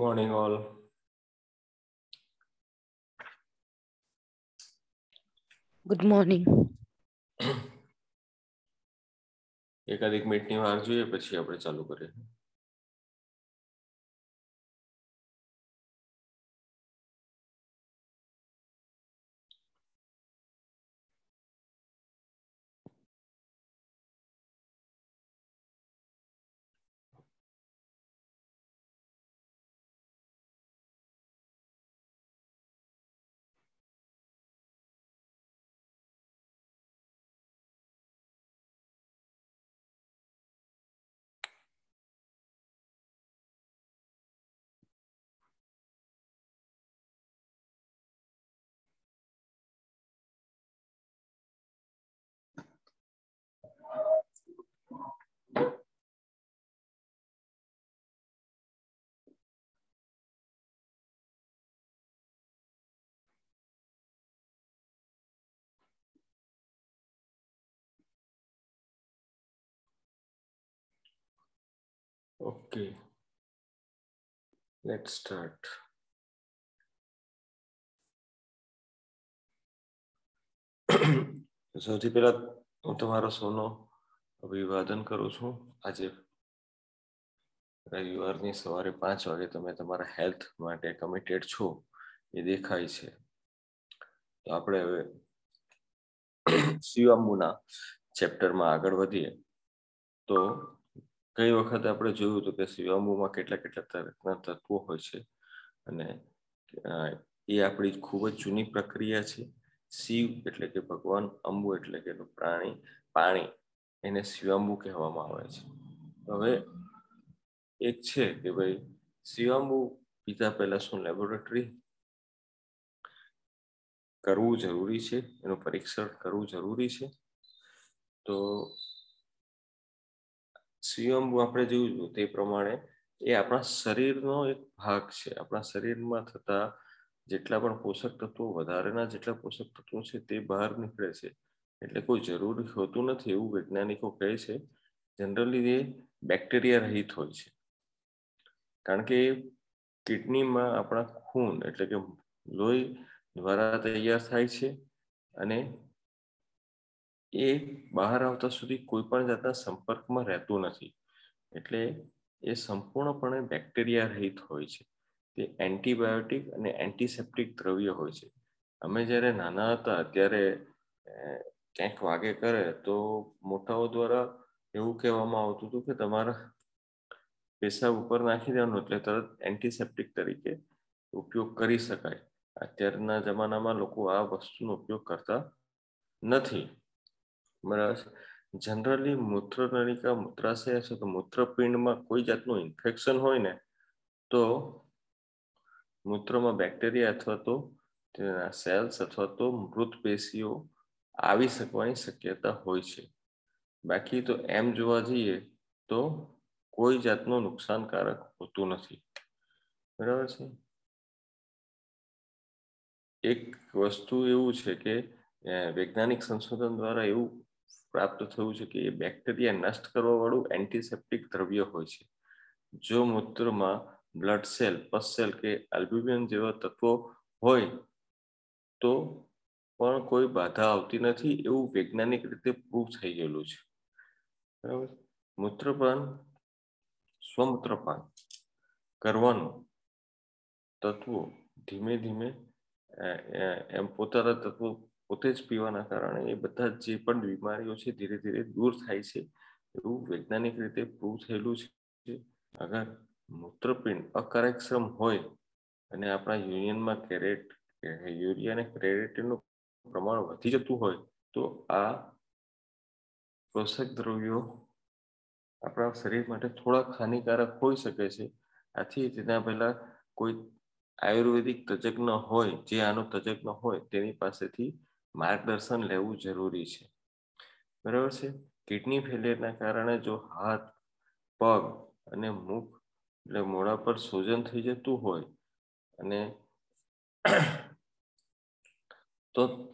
morning, all. Good morning એકાદ એક મિનિટની વાર જોઈએ પછી આપણે ચાલુ કરીએ ઓકે લેટ સ્ટાર્ટ સૌથી પહેલા હું તમારો સોનો અભિવાદન કરું છું. આજે રવિવારની સવારે પાંચ વાગે તમે તમારા હેલ્થ માટે કમિટેડ છો એ દેખાય છે. તો આપણે હવે શિવાંબુના ચેપ્ટરમાં આગળ વધીએ. તો ગઈ વખતે આપણે જોયું હતું કે શિવાંબુમાં કેટલા કેટલા તત્વો હોય છે અને એ આપણી ખૂબ જ જૂની પ્રક્રિયા છે. શિવ એટલે કે ભગવાન, અંબુ એટલે કે પ્રાણી, પાણી એને શિવાંબુ કહેવામાં આવે છે. હવે એક છે કે ભાઈ શિવાંબુ પીતા પહેલા શું લેબોરેટરી કરવું જરૂરી છે? એનું પરીક્ષણ કરવું જરૂરી છે? તો શિવંબુ આપણે જોયું તે પ્રમાણે એ આપણા શરીરનો એક ભાગ છે. આપણા શરીરમાં થતા જેટલા પણ પોષક તત્વો, વધારેના જેટલા પોષક તત્વો છે તે બહાર નીકળે છે. એટલે કોઈ જરૂરી હોતું નથી એવું વૈજ્ઞાનિકો કહે છે. જનરલી એ બેક્ટેરિયા રહિત હોય છે. કારણ કે કિડનીમાં આપણા ખૂન એટલે કે લોહી દ્વારા તૈયાર થાય છે અને એ બહાર આવતા સુધી કોઈ પણ જાતના સંપર્કમાં રહેતું નથી. એટલે એ સંપૂર્ણપણે બેક્ટેરિયા રહિત હોય છે. તે એન્ટીબાયોટિક અને એન્ટીસેપ્ટિક દ્રવ્ય હોય છે. અમે જ્યારે નાના હતા, ત્યારે ક્યાંક વાગે કરે તો મોટાઓ દ્વારા એવું કહેવામાં આવતું હતું કે તમારા પેશાબ ઉપર નાખી દેવાનું એટલે તરત એન્ટીસેપ્ટિક તરીકે ઉપયોગ કરી શકાય. અત્યારના જમાનામાં લોકો આ વસ્તુનો ઉપયોગ કરતા નથી. બરાબર જનરલી મૂત્રનળિકા મૂત્રાશય અથવા તો મૂત્રપિંડમાં કોઈ જાતનું ઇન્ફેક્શન હોય ને, તો મૂત્રમાં બેક્ટેરિયા અથવા તો તેના સેલ્સ અથવા તો મૃત પેશીઓ આવી શકવાની શક્યતા હોય છે. બાકી તો એમ જોવા જઈએ તો કોઈ જાતનું નુકસાનકારક હોતું નથી. બરાબર છે? એક વસ્તુ એવું છે કે વૈજ્ઞાનિક સંશોધન દ્વારા એવું પ્રાપ્ત થયું છે કે એ બેક્ટેરિયા નષ્ટ કરવા વાળું એન્ટીસેપ્ટિક દ્રવ્ય હોય છે. જો મૂત્રમાં બ્લડ સેલ પસ સેલ કે આલ્બ્યુમિન જેવા તત્વો હોય, તો પણ કોઈ બાધા આવતી નથી એવું વૈજ્ઞાનિક રીતે પ્રૂવ થઈ ગયેલું છે. બરાબર? મૂત્રપાન, સ્વમૂત્રપાન કરવાનું તત્વો ધીમે ધીમે એમ પોતાના તત્વો પોતે જ પીવાના કારણે એ બધા જે પણ બીમારીઓ છે, ધીરે ધીરે દૂર થાય છે. એવું વૈજ્ઞાનિક રીતે પ્રૂવ થયેલું છે અગર મૂત્રપિંડ અકાર્યક્ષમ હોય અને આપણા યુનિયનમાં કેરેટ, યુરિયા અને ક્રેરેટિનનું પ્રમાણ વધી જતું હોય, તો આ પોષક દ્રવ્યો આપણા શરીર માટે થોડાક હાનિકારક હોઈ શકે છે. આથી તેના પહેલા કોઈ આયુર્વેદિક તજજ્ઞ હોય, જે આનો તજજ્ઞ હોય, તેની પાસેથી માર્ગદર્શન લેવું જરૂરી છે. બરાબર છે? કિડની ફેલિયરના કારણે જો હાથ, પગ અને મુખ એટલે મોઢા પર સોજન થઈ જતું હોય અને તો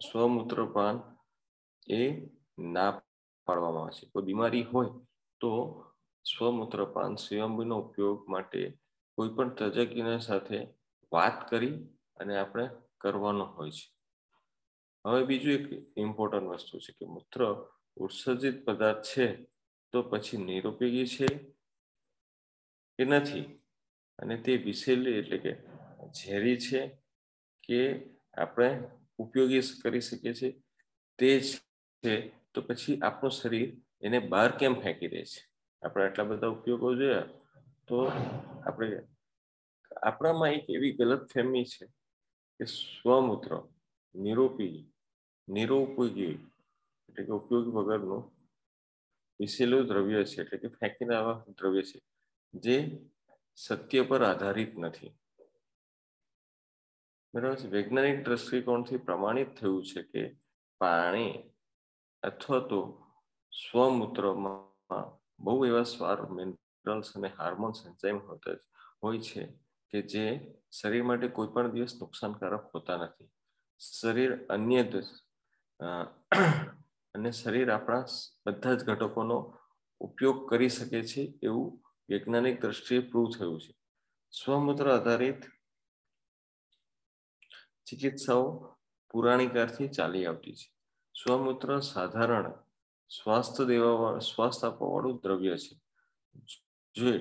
સ્વમૂત્રપાન એ ના પાડવામાં આવે છે. કોઈ બીમારી હોય તો સ્વમૂત્રપાન સ્વયંભૂનો ઉપયોગ માટે કોઈ પણ તજજ્ઞ સાથે વાત કરી અને આપણે કરવાનો હોય છે. હવે બીજું એક ઇમ્પોર્ટન્ટ વસ્તુ છે કે મૂત્ર ઉત્સર્જિત પદાર્થ છે, તો પછી નિરુપયોગી છે કે નથી? અને તે વિશેલી એટલે કે ઝેરી છે કે આપણે ઉપયોગી કરી શકીએ છીએ, તે છે. તો પછી આપણું શરીર એને બહાર કેમ ફેંકી દે છે? આપણે આટલા બધા ઉપયોગો જોયા, તો આપણે, આપણામાં એક એવી ગલત ફેમી છે કે સ્વમૂત્ર નિરોપી નિરોપયોગી એટલે કે ઉપયોગી વગરનું વિશેલું દ્રવ્ય છે, એટલે કે ફેંકીને આવા દ્રવ્ય છે, જે સત્ય પર આધારિત નથી. બરાબર છે? વૈજ્ઞાનિક દ્રષ્ટિકોણથી પ્રમાણિત થયું છે કે પાણી અથવા તો સ્વમૂત્રમાં બહુ એવા સ્વાર મિનરલ્સ અને હાર્મોન્સ એન્ઝાઇમ હોતા હોય છે કે જે શરીર માટે કોઈ પણ દિવસ નુકસાનકારક હોતા નથી. શરીર અન્ય અને શરીર આપણા બધા જ ઘટકોનો ઉપયોગ કરી શકે છે એવું વૈજ્ઞાનિક દ્રષ્ટિએ પ્રૂવ થયું છે. સ્વમૂત્ર આધારિત ચિકિત્સાઓ પુરાણી કાળથી ચાલી આવતી છે. સ્વમૂત્ર સાધારણ સ્વાસ્થ્ય દેવા સ્વાસ્થ્ય આપવા વાળું દ્રવ્ય છે. જે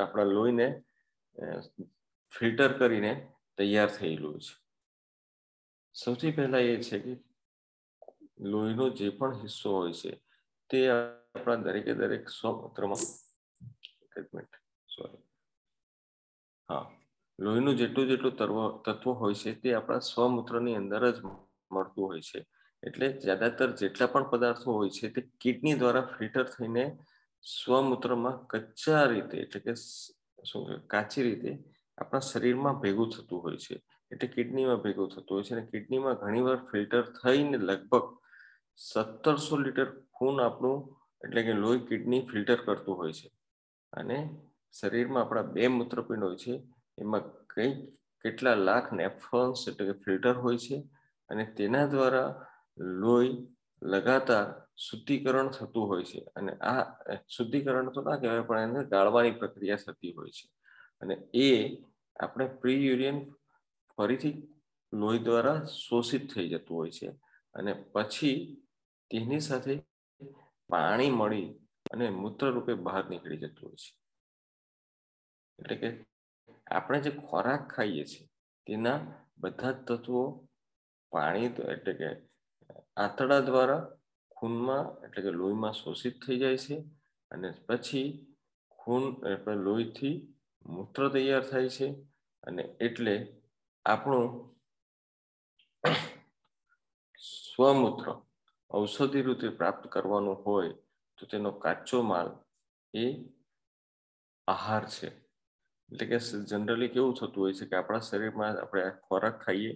આપણા લોહીને ફિલ્ટર કરીને તૈયાર થયેલું છે. સૌથી પહેલા એ છે કે લોહીનો જે પણ હિસ્સો હોય છે, તે આપણા દરેકે દરેક સ્વમૂત્રમાં સોરી હા, લોહીનું જેટલું જેટલું તત્વ હોય છે, તે આપણા સ્વમૂત્રની અંદર જ મળતું હોય છે. એટલે જ્યાદાતર જેટલા પણ પદાર્થો હોય છે, તે કિડની દ્વારા ફિલ્ટર થઈને સ્વમૂત્રમાં કચ્ચા રીતે, એટલે કે શું કાચી રીતે આપણા શરીરમાં ભેગું થતું હોય છે. એટલે કિડનીમાં ભેગું થતું હોય છે અને કિડનીમાં ઘણીવાર ફિલ્ટર થઈને લગભગ સત્તરસો લીટર ખૂન આપણું એટલે કે લોહી કિડની ફિલ્ટર કરતું હોય છે. અને શરીરમાં આપણા બે મૂત્રપિંડ હોય છે, એમાં કઈ કેટલા લાખ નેફ્રોન્સ એટલે કે ફિલ્ટર હોય છે અને તેના દ્વારા લોહી લગાતાર શુદ્ધિકરણ થતું હોય છે. અને આ શુદ્ધિકરણ તો ના કહેવાય પણ એને ગાળવાની પ્રક્રિયા થતી હોય છે. અને એ આપણે પ્રી યુરિયન ફરીથી લોહી દ્વારા શોષિત થઈ જતું હોય છે અને પછી તેની સાથે પાણી મળી અને મૂત્ર રૂપે બહાર નીકળી જતું હોય છે. એટલે કે આપણે જે ખોરાક ખાઈએ છીએ તેના બધા જ તત્વો પાણી એટલે કે આંતડા દ્વારા ખૂનમાં એટલે કે લોહીમાં શોષિત થઈ જાય છે અને પછી ખૂન એટલે લોહીથી મૂત્ર તૈયાર થાય છે અને એટલે આપણું સ્વમૂત્ર ઔષધિ રૂપે પ્રાપ્ત કરવાનું હોય તો તેનો કાચો માલ એ આહાર છે. એટલે કે જનરલી કેવું થતું હોય છે કે આપણા શરીરમાં આપણે ખોરાક ખાઈએ,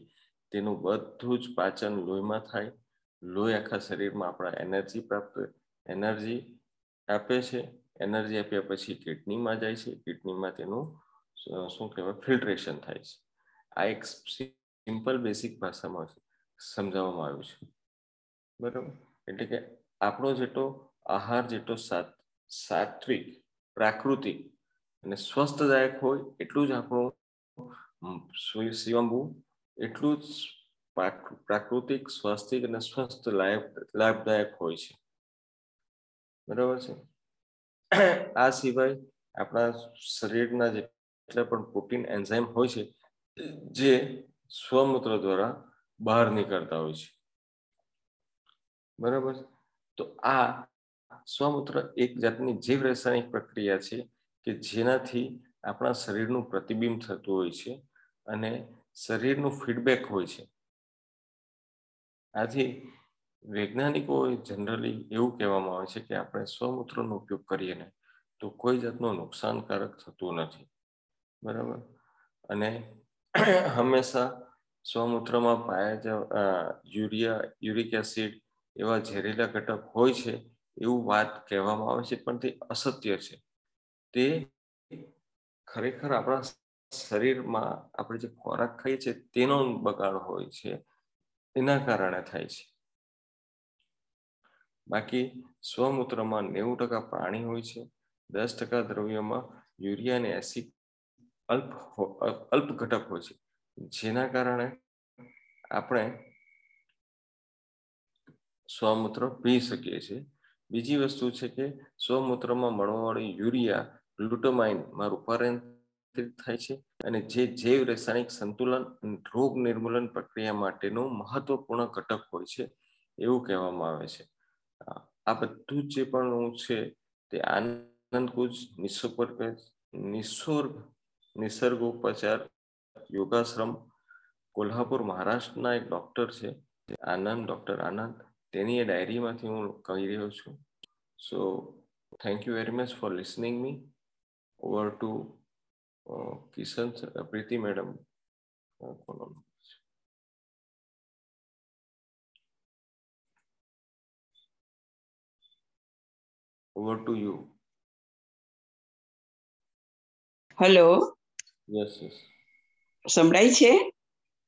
તેનું બધું જ પાચન લોહીમાં થાય, લોહી આખા શરીરમાં આપણા એનર્જી પ્રાપ્ત એનર્જી આપે છે. એનર્જી આપ્યા પછી કિડનીમાં જાય છે. કિડનીમાં તેનું શું કહેવાય ફિલ્ટ્રેશન થાય છે. આ એક સિમ્પલ બેસિક ભાષામાં સમજાવવામાં આવ્યું છે. બરાબર. એટલે કે આપણો જેટલો આહાર જેટલો સાત સાત્વિક પ્રાકૃતિક અને સ્વસ્થદાયક હોય એટલું જ આપણું સ્વયંભૂ એટલું જ પ્રાકૃતિક સ્વાસ્થિક અને સ્વસ્થ લાભદાયક હોય છે. બરાબર છે? આ સિવાય આપણા શરીરના જેટલા પણ પ્રોટીન એન્ઝાઇમ હોય છે, જે સ્વમૂત્ર દ્વારા બહાર નીકળતા હોય છે. બરાબર? તો આ સ્વમૂત્ર એક જાતની જીવ રાસાયણિક પ્રક્રિયા છે કે જેનાથી આપણા શરીરનું પ્રતિબિંબ થતું હોય છે અને શરીરનું ફીડબેક હોય છે. આથી વૈજ્ઞાનિકો જનરલી એવું કહેવામાં આવે છે કે આપણે સ્વમૂત્રનો ઉપયોગ કરીએ ને તો કોઈ જાતનું નુકસાનકારક થતું નથી. બરાબર? અને હંમેશા સ્વમૂત્રમાં પાયા યુરિયા, યુરિક એસિડ એવા ઝેરીલા ઘટક હોય છે એવું વાત કહેવામાં આવે છે, પણ તે અસત્ય છે. તે ખરેખર આપણા શરીરમાં આપણે જે ખોરાક ખાઈએ છીએ તેનો બગાડ હોય છે, એના કારણે થાય છે. બાકી સ્વમૂત્રમાં નેવું ટકા પાણી હોય છે, દસ ટકા દ્રવ્યમાં યુરિયા અને એસિડ અલ્પ અલ્પ ઘટક હોય છે. જેના કારણે આપણે સ્વમૂત્ર પી શકીએ છીએ. બીજી વસ્તુ છે કે સ્વમૂત્રમાં મળવાવાળી યુરિયા ગ્લુટોમાઇનમાં રૂપાંતરિત થાય છે અને જે જૈવ રાસાયણિક સંતુલન રોગ નિર્મૂલન પ્રક્રિયા માટેનો મહત્વપૂર્ણ ઘટક હોય છે, એવું કહેવામાં આવે છે. આ બધું જે પણ હું છે તે આનંદ આનંદકુજ નિસર્ગ નિસર્ગ, નિસર્ગોપચાર, યોગાશ્રમ, કોલ્હાપુર મહારાષ્ટ્રના એક ડોક્ટર છે આનંદ ડોક્ટર આનંદ. તેની એ ડાયરીમાંથી હું કહી રહ્યો છું. So thank you very much for listening me over to Kishan Preeti madam over to you. Hello yes yes સંભળાય છે?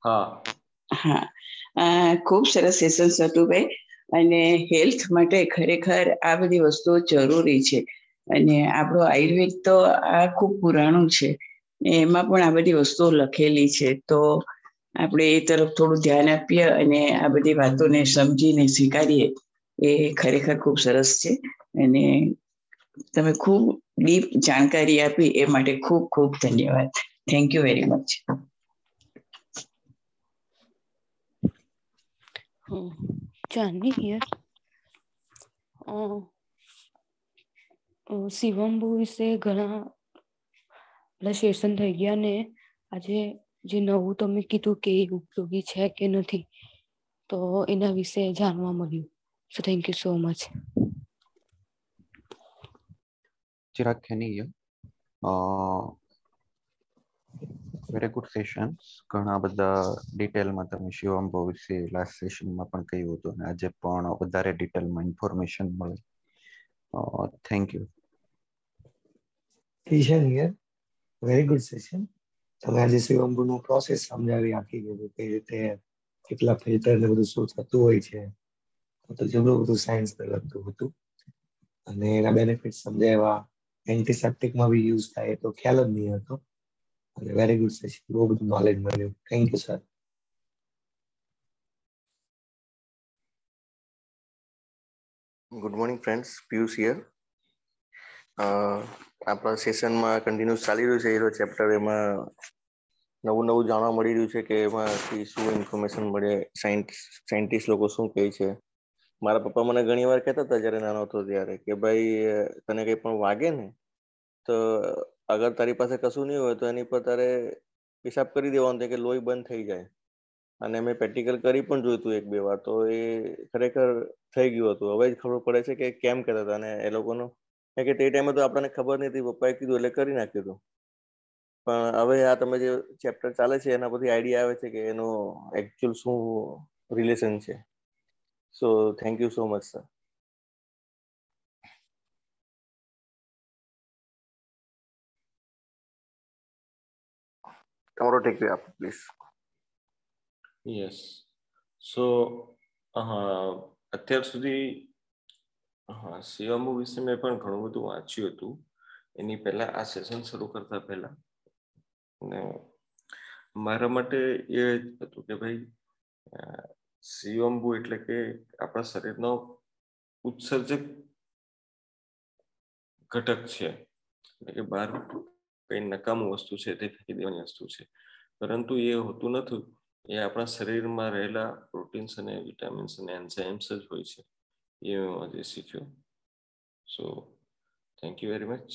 હા. હા. ખૂબ સરસ સેશન હતું ભાઈ અને હેલ્થ માટે ખરેખર આ બધી વસ્તુઓ જરૂરી છે. અને આપણો આયુર્વેદ તો આ ખૂબ પુરાણું છે. એમાં પણ આ બધી વસ્તુઓ લખેલી છે. તો આપણે એ તરફ થોડું ધ્યાન આપીએ અને આ બધી વાતોને સમજીને સ્વીકારીએ. એ ખરેખર ખૂબ સરસ છે. અને તમે ખૂબ ડીપ જાણકારી આપી એ માટે ખૂબ ખૂબ ધન્યવાદ. Thank you very much Johnny here. શિવંબુ વિશે ઘણા બધા સેશન થઈ ગયા ને આજે જે નવું તમે કીધું કે ઉપયોગી છે કે નથી, તો એના વિશે જાણવા મળ્યું. So thank you so much Chirag Kenny here. Uh, good sessions ઘણા બધા ડિટેલમાં તમે શિવમ વિશે લાસ્ટ સેશનમાં પણ કહ્યું હતું અને આજે પણ વધારે ડિટેલમાં ઇન્ફોર્મેશન મળે. Thank you Kishan here very good session તમે આજે શિવંબુનું પ્રોસેસ સમજાવી આખી દીધું કઈ રીતે કેટલા ફિલ્ટર ને બધું શું થતું હોય છે. તો જેટલું બધું સાયન્સ લગતું હતું. અને એના બેનિફિટ સમજાવ્યા. એન્ટીસેપ્ટિકમાં બી યુઝ થાય તો ખ્યાલ જ નહીં હતો. અને વેરી ગુડ સર બહુ બધું નોલેજ મળ્યું. Thank you sir good morning friends Piyush here આપણા સેશનમાં કન્ટિન્યુઅસ ચાલી રહ્યું છે. એ ચેપ્ટર એમાં નવું નવું જાણવા મળી રહ્યું છે કે એમાંથી શું ઇન્ફોર્મેશન મળે સાયન્ટિસ્ટ લોકો શું કહે છે? મારા પપ્પા મને ઘણી વાર કહેતા હતા જ્યારે નાનો હતો ત્યારે કે, ભાઈ તને કંઈ પણ વાગે ને, તો અગર તારી પાસે કશું નહીં હોય તો એની પર તારે પિશાબ કરી દેવાનું કે લોહી બંધ થઈ જાય. અને મેં પ્રેક્ટિકલ કરી પણ જોયું હતું એક બે વાર, તો એ ખરેખર થઈ ગયું હતું. હવે જ ખબર પડે છે કે કેમ કહેતા હતા અને એ લોકોનું કે તે ટાઈમે તો આપણને ખબર નથી પપ્પાએ કીધું એટલે કરી નાખ્યું હતું પણ હવે આ તમે જે ચેપ્ટર ચાલે છે એના પરથી આઈડિયા આવે છે કે એનો એકચ્યુઅલ શું રિલેશન છે. So thank you so much sir તમારો ટેક આપો પ્લીઝ યસ સો અત્યાર સુધી હા શિવમુ વિશે મેં પણ ઘણું બધું વાંચ્યું હતું. એની પહેલા આ સેશન શરૂ કરતા પહેલા. ને મારા માટે એ હતું કે ભાઈ શિવંબુ એટલે કે આપણા શરીરનો ઉત્સર્જક ઘટક છે. એટલે કે બહાર કઈ નકામું વસ્તુ છે તે ફેંકી દેવાની વસ્તુ છે. પરંતુ એ હોતું નથી. એ આપણા શરીરમાં રહેલા પ્રોટીન્સ અને વિટામિન્સ અને એન્ઝાઇમ્સ જ હોય છે. એ હું આજે શીખ્યો. So, thank you very much.